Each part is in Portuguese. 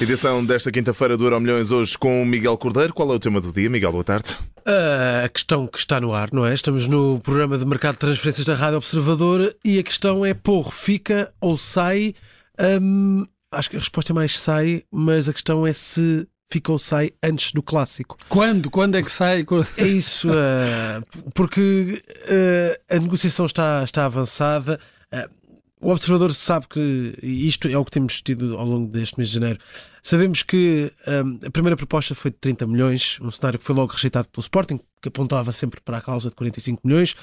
Edição desta quinta-feira do Euro Milhões, hoje com o Miguel Cordeiro. Qual é o tema do dia, Miguel? Boa tarde. A questão que está no ar, não é? Estamos no programa de mercado de transferências da Rádio Observador e a questão é: porro, fica ou sai? Hum, acho que a resposta é mais sai, mas a questão é se fica ou sai antes do clássico. Quando? Quando é que sai? É isso, uh, porque uh, a negociação está, está avançada. Uh, o observador sabe que, e isto é o que temos tido ao longo deste mês de janeiro, sabemos que um, a primeira proposta foi de 30 milhões, um cenário que foi logo rejeitado pelo Sporting, que apontava sempre para a causa de 45 milhões.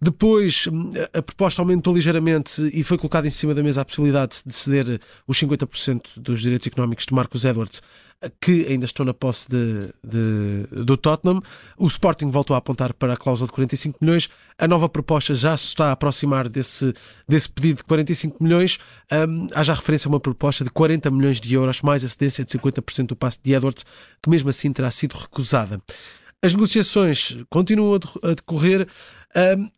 Depois hum, a proposta aumentou ligeiramente e foi colocada em cima da mesa a possibilidade de ceder os 50% dos direitos económicos de Marcos Edwards que ainda estão na posse de, de, do Tottenham. O Sporting voltou a apontar para a cláusula de 45 milhões. A nova proposta já se está a aproximar desse, desse pedido de 45 milhões. Um, há já referência a uma proposta de 40 milhões de euros, mais a cedência de 50% do passe de Edwards, que mesmo assim terá sido recusada. As negociações continuam a decorrer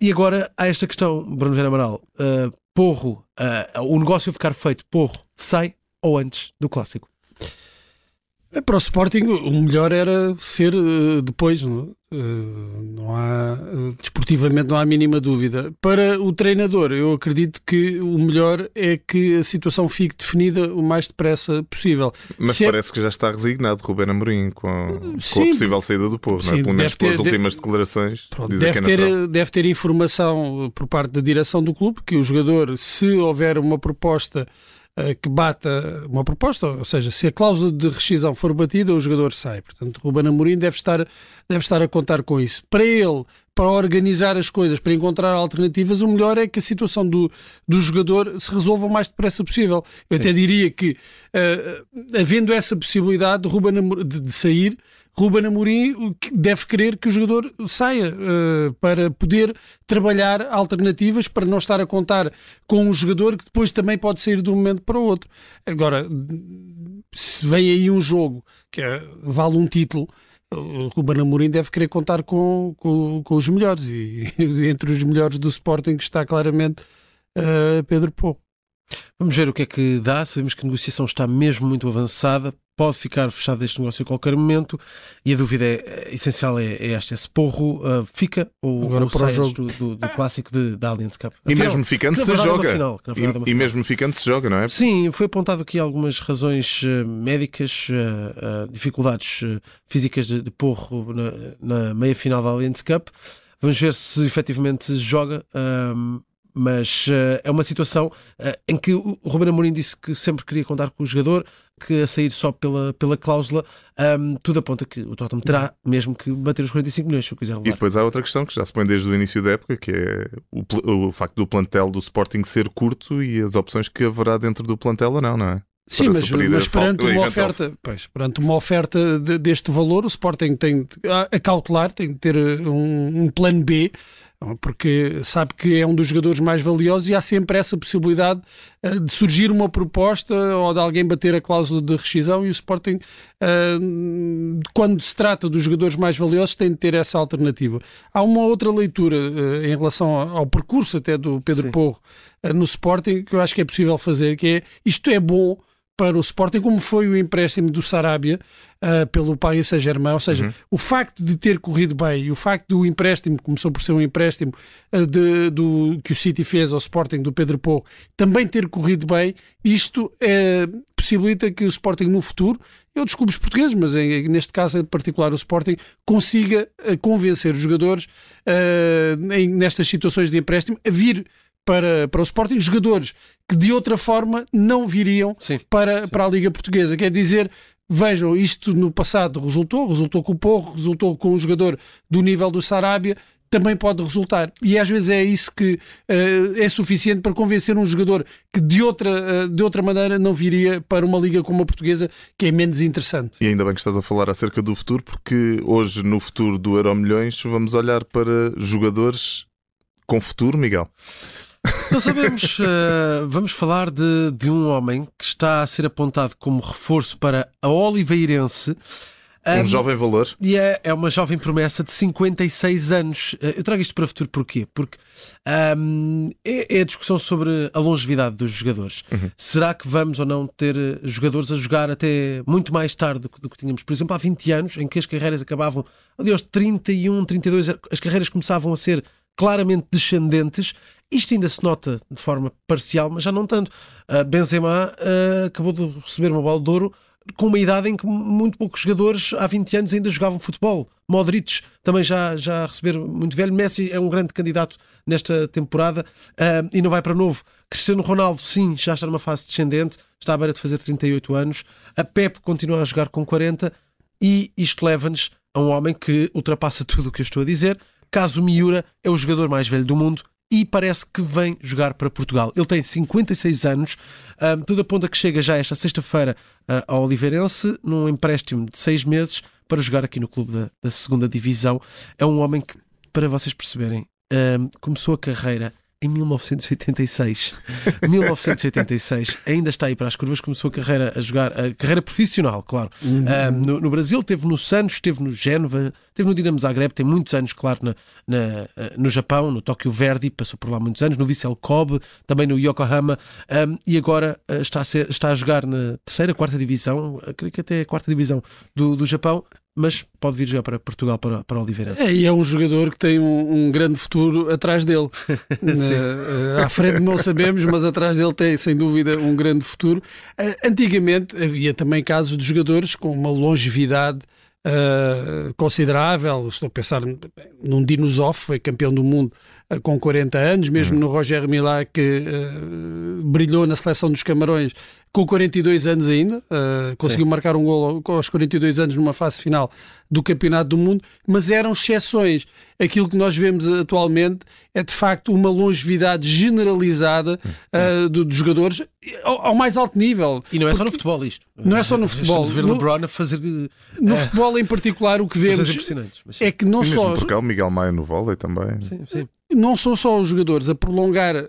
e agora há esta questão, Bruno Vera Amaral. Uh, porro, uh, o negócio ficar feito, porro, sai ou antes do clássico? É, para o Sporting, o melhor era ser uh, depois, não, uh, não há, uh, desportivamente não há a mínima dúvida. Para o treinador, eu acredito que o melhor é que a situação fique definida o mais depressa possível. Mas Se é parece é... que já está resignado Ruben Amorim com, com a possível saída do povo, sim, não é? pelo menos pelas ter, últimas declarações. Pronto, deve, é ter, deve ter informação por parte da direção do clube que o jogador, se houver uma proposta eh, que bata uma proposta, ou seja, se a cláusula de rescisão for batida, o jogador sai. Portanto, Ruben Amorim deve estar, deve estar a contar com isso. Para ele, para organizar as coisas, para encontrar alternativas, o melhor é que a situação do, do jogador se resolva o mais depressa possível. Eu Sim. até diria que, uh, havendo essa possibilidade de, Ruben Amorim, de, de sair, Ruben Amorim deve querer que o jogador saia uh, para poder trabalhar alternativas para não estar a contar com um jogador que depois também pode sair de um momento para o outro. Agora, se vem aí um jogo que é, vale um título, o Ruben Amorim deve querer contar com, com, com, os melhores e entre os melhores do Sporting está claramente uh, Pedro Porro. Vamos ver o que é que dá. Sabemos que a negociação está mesmo muito avançada. Pode ficar fechado este negócio a qualquer momento. E a dúvida é, é essencial é, é esta: esse porro uh, fica ou, Agora ou para o jogo do, do, do clássico de, da Allianz Cup. E mesmo ficando se joga. Final, e, e, mesmo ficando se joga, não é? Sim, foi apontado aqui algumas razões uh, médicas, uh, dificuldades físicas de, de porro na, na meia final da Allianz Cup. Vamos ver se efetivamente joga mas uh, é uma situação uh, em que o Ruben Amorim disse que sempre queria contar com o jogador, que a sair só pela, pela cláusula, um, tudo aponta que o Tottenham terá mesmo que bater os 45 milhões se o quiser levar. E depois há outra questão que já se põe desde o início da época, que é o, o facto do plantel do Sporting ser curto e as opções que haverá dentro do plantel ou não, não é? Sim, mas, mas perante, uma oferta, pois, perante uma oferta de, deste valor, o Sporting tem a, a cautelar, tem de ter um, um plano B porque sabe que é um dos jogadores mais valiosos e há sempre essa possibilidade uh, de surgir uma proposta ou de alguém bater a cláusula de rescisão e o Sporting, uh, quando se trata dos jogadores mais valiosos, tem de ter essa alternativa. Há uma outra leitura uh, em relação ao, ao, percurso até do Pedro Sim. Porro no Sporting que eu acho que é possível fazer, que é isto é bom para o Sporting, como foi o empréstimo do Sarabia uh, pelo Paris Saint-Germain. Ou seja, uhum. o facto de ter corrido bem e o facto do empréstimo, começou por ser um empréstimo uh, de, do, que o City fez ao Sporting do Pedro Pou, também ter corrido bem, isto uh, possibilita que o Sporting no futuro, e outros clubes portugueses, mas em, neste caso em particular o Sporting, consiga convencer os jogadores em, nestas situações de empréstimo a vir para, para o Sporting jogadores que de outra forma não viriam sim, para, sim. para a Liga Portuguesa. Quer dizer, vejam, isto no passado resultou, resultou com o Porro, resultou com um jogador do nível do Sarabia, também pode resultar. E às vezes é isso que uh, é suficiente para convencer um jogador que de outra, uh, de outra maneira não viria para uma liga como a portuguesa, que é menos interessante. E ainda bem que estás a falar acerca do futuro, porque hoje, no futuro do Euro Milhões, vamos olhar para jogadores com futuro, Miguel. Não sabemos. Uh, vamos falar de, de um homem que está a ser apontado como reforço para a Oliveirense. Um, um jovem valor. E é, é uma jovem promessa de 56 anos. Eh, eu trago isto para o futuro porquê? Porque um, é, é, a discussão sobre a longevidade dos jogadores. Uhum. Será que vamos ou não ter eh, jogadores a jogar até muito mais tarde do que, do que tínhamos? Por exemplo, há 20 anos, em que as carreiras acabavam ali aos 31, 32, as carreiras começavam a ser claramente descendentes. Isto ainda se nota de forma parcial, mas já não tanto. Uh, Benzema uh, acabou de receber uma bola de ouro com uma idade em que muito poucos jogadores há 20 anos ainda jogavam futebol. Modric também já, já receber muito velho. Messi é um grande candidato nesta temporada uh, e não vai para novo. Cristiano Ronaldo, sim, já está numa fase descendente, está à beira de fazer 38 anos. A Pep continua a jogar com 40 e isto leva-nos a um homem que ultrapassa tudo o que eu estou a dizer. Caso Miura é o jogador mais velho do mundo e parece que vem jogar para Portugal. Ele tem 56 anos, um, tudo aponta que chega já esta sexta-feira uh, ao Oliveirense, num empréstimo de seis meses, para jogar aqui no clube da, da segunda Divisão. É um homem que, para vocês perceberem, um, começou a carreira em 1986. 1986, ainda está aí para as curvas, começou a carreira a jogar, a carreira profissional, claro. Uhum. no, no, Brasil, teve no Santos, teve no Génova, teve no Dinamo Zagreb, tem muitos anos, claro, na, na, no Japão, no Tóquio Verde, passou por lá muitos anos, no Vissel Kobe, também no Yokohama, um, e agora está, a ser, está a jogar na terceira, quarta divisão, creio que até a quarta divisão do, do Japão, mas pode vir já para Portugal, para, para Oliveirense. É, e é um jogador que tem um, um grande futuro atrás dele. uh, à frente não sabemos, mas atrás dele tem, sem dúvida, um grande futuro. Uh, antigamente havia também casos de jogadores com uma longevidade uh, considerável. Estou a pensar num Dinosoff, foi campeão do mundo com 40 anos, mesmo uhum. no Roger Milá, que uh, brilhou na seleção dos Camarões com 42 anos ainda, uh, conseguiu Sim. marcar um gol aos 42 anos numa fase final do Campeonato do Mundo, mas eram exceções. Aquilo que nós vemos atualmente é de facto uma longevidade generalizada uh, dos jogadores ao, ao, mais alto nível. E não é só no futebol isto. Não é só no futebol. ver no, LeBron a fazer. No futebol em particular, o que vemos é que não só. Porque o Miguel Maia no vôlei também. Sim, sim não são só os jogadores a prolongar a, uh,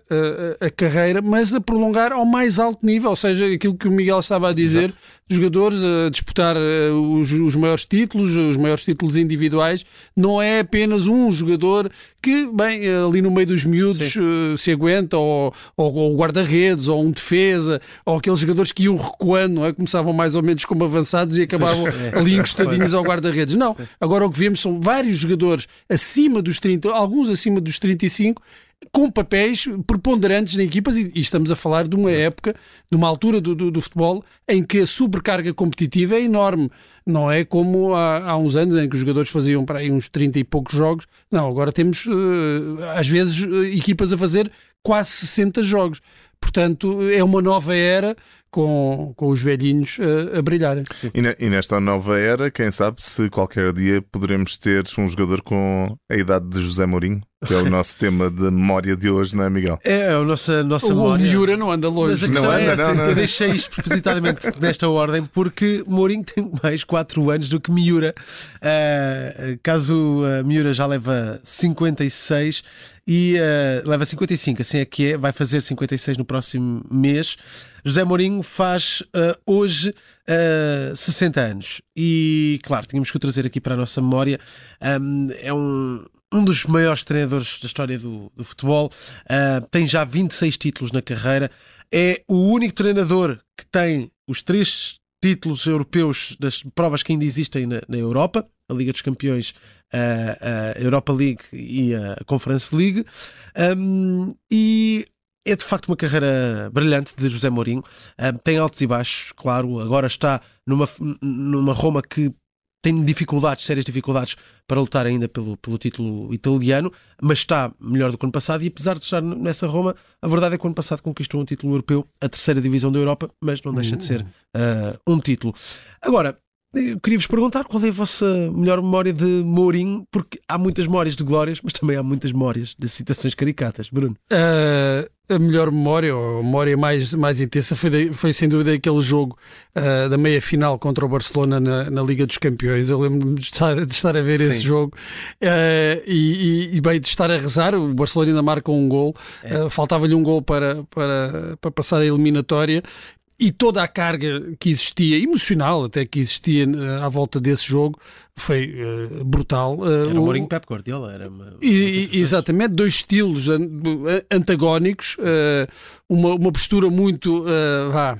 a, a, carreira, mas a prolongar ao mais alto nível, ou seja, aquilo que o Miguel estava a dizer. Jogadores a disputar uh, os, os, maiores títulos, os maiores títulos individuais, não é apenas um jogador que, bem, ali no meio dos miúdos uh, se aguenta, ou, ou, ou guarda-redes, ou um defesa, ou aqueles jogadores que iam recuando, não é? começavam mais ou menos como avançados e acabavam é. ali encostadinhos ao guarda-redes. Não, agora o que vemos são vários jogadores acima dos 30, alguns acima dos 35, com papéis preponderantes em equipas, e, e, estamos a falar de uma época, de uma altura do, do, do, futebol em que a sobrecarga competitiva é enorme. Não é como há, há, uns anos em que os jogadores faziam para aí uns 30 e poucos jogos. Não, agora temos, uh, às vezes, uh, equipas a fazer quase 60 jogos. Portanto, é uma nova era com, com os velhinhos uh, a brilharem. E, ne, e, nesta nova era, quem sabe se qualquer dia poderemos ter um jogador com a idade de José Mourinho, que é o nosso tema de memória de hoje, não é, Miguel? É, a nossa, nossa o memória. O Miura não anda longe. Mas a não anda, é não, não. Eu deixei isto propositadamente nesta ordem porque Mourinho tem mais 4 anos do que Miura. Uh, caso uh, Miura já leva 56 e uh, leva 55, assim é que é, vai fazer 56 no próximo mês. José Mourinho faz uh, hoje uh, 60 anos e, claro, tínhamos que o trazer aqui para a nossa memória. Um, é um, um dos maiores treinadores da história do, do futebol, uh, tem já 26 títulos na carreira, é o único treinador que tem os três títulos europeus das provas que ainda existem na, na Europa, a Liga dos Campeões, a, a Europa League e a Conference League. Um, e é de facto uma carreira brilhante de José Mourinho. Um, tem altos e baixos, claro. Agora está numa, numa Roma que tem dificuldades, sérias dificuldades para lutar ainda pelo, pelo título italiano, mas está melhor do que o ano passado. E apesar de estar nessa Roma, a verdade é que o ano passado conquistou um título europeu, a terceira divisão da Europa, mas não deixa de ser uh, um título. Agora, eu queria vos perguntar qual é a vossa melhor memória de Mourinho, porque há muitas memórias de glórias, mas também há muitas memórias de situações caricatas. Bruno? Uh, a melhor memória, ou a memória mais, mais intensa, foi, de, foi sem dúvida aquele jogo uh, da meia final contra o Barcelona na, na Liga dos Campeões. Eu lembro-me de estar, de estar a ver Sim. esse jogo uh, e, e, e, bem, de estar a rezar. O Barcelona ainda marca um gol, é. faltava-lhe um gol para, para, para passar a eliminatória e toda a carga que existia, emocional até que existia uh, à volta desse jogo, foi uh, brutal. Uh, era o Mourinho Pep Guardiola. Era uma, e, exatamente, dois estilos antagónicos, uma, uma postura muito vá,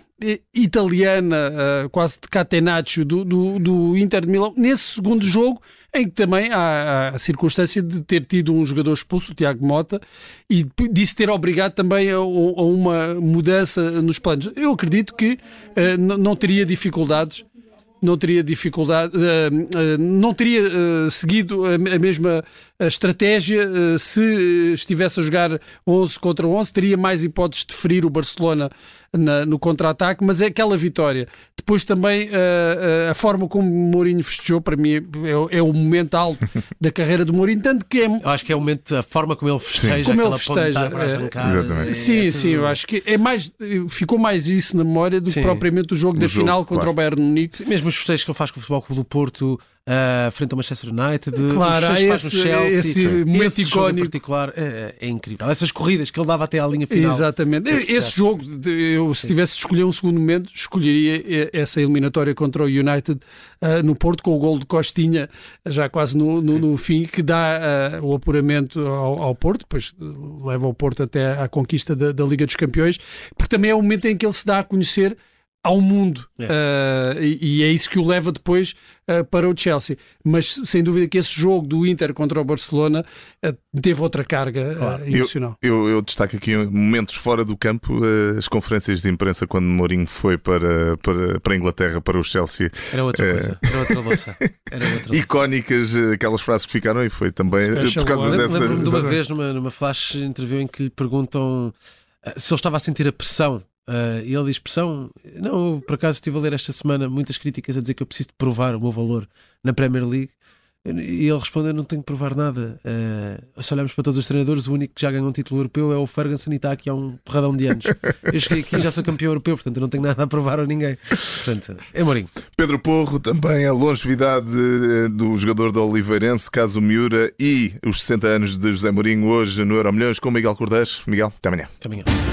italiana, quase de catenaccio do, do, do Inter de Milão, nesse segundo jogo em que também há, a circunstância de ter tido um jogador expulso, o Tiago Mota, e disso ter obrigado também a, a uma mudança nos planos. Eu acredito que uh, não teria dificuldades não teria dificuldade, não teria seguido a mesma estratégia se estivesse a jogar 11 contra 11, teria mais hipóteses de ferir o Barcelona na, no contra-ataque, mas é aquela vitória. Depois também a forma como o Mourinho festejou, para mim, é, é, o momento alto da carreira do Mourinho, tanto que é... Eu acho que é o momento, a forma como ele festeja, como ele festeja. É, é, sim, é sim, eu acho que é mais, ficou mais isso na memória do sim. que propriamente o jogo o da jogo, final contra claro. o Bayern Munique. Mesmo os festejos que ele faz com o Futebol Clube do Porto, uh, frente ao Manchester United, claro, há esse, Chelsea, esse momento esse icónico. Em particular é, é, incrível. Essas corridas que ele dava até à linha final. Exatamente. Esse jogo, eu se tivesse de escolher um segundo momento, escolheria essa eliminatória contra o United uh, no Porto, com o gol de Costinha, já quase no, no, no fim, que dá uh, o apuramento ao, ao, Porto, depois leva o Porto até à conquista da, da Liga dos Campeões, porque também é o momento em que ele se dá a conhecer ao mundo. É. Uh, e, e, é isso que o leva depois uh, para o Chelsea. Mas sem dúvida que esse jogo do Inter contra o Barcelona uh, teve outra carga claro. emocional. Eu, eu, eu, destaco aqui momentos fora do campo, as conferências de imprensa quando Mourinho foi para, para, para a Inglaterra, para o Chelsea. Era outra coisa, era outra louça. Era outra Icónicas, aquelas frases que ficaram e foi também Special por causa one. dessa. Lembro-me de uma vez numa, numa flash interview em que lhe perguntam se ele estava a sentir a pressão Uh, e ele diz: pressão. Não, eu, por acaso estive a ler esta semana muitas críticas a dizer que eu preciso de provar o meu valor na Premier League. E ele responde: Eu não tenho que provar nada. Uh, se olharmos para todos os treinadores, o único que já ganhou um título europeu é o Ferguson e está aqui há um porradão de anos. Eu cheguei aqui e já sou campeão europeu, portanto eu não tenho nada a provar a ninguém. Portanto, é Mourinho. Pedro Porro, também a longevidade eh, do jogador do Oliveirense, Caso Miura, e os 60 anos de José Mourinho hoje no Euro Milhões com Miguel Cordeiro. Miguel, até amanhã. Até amanhã.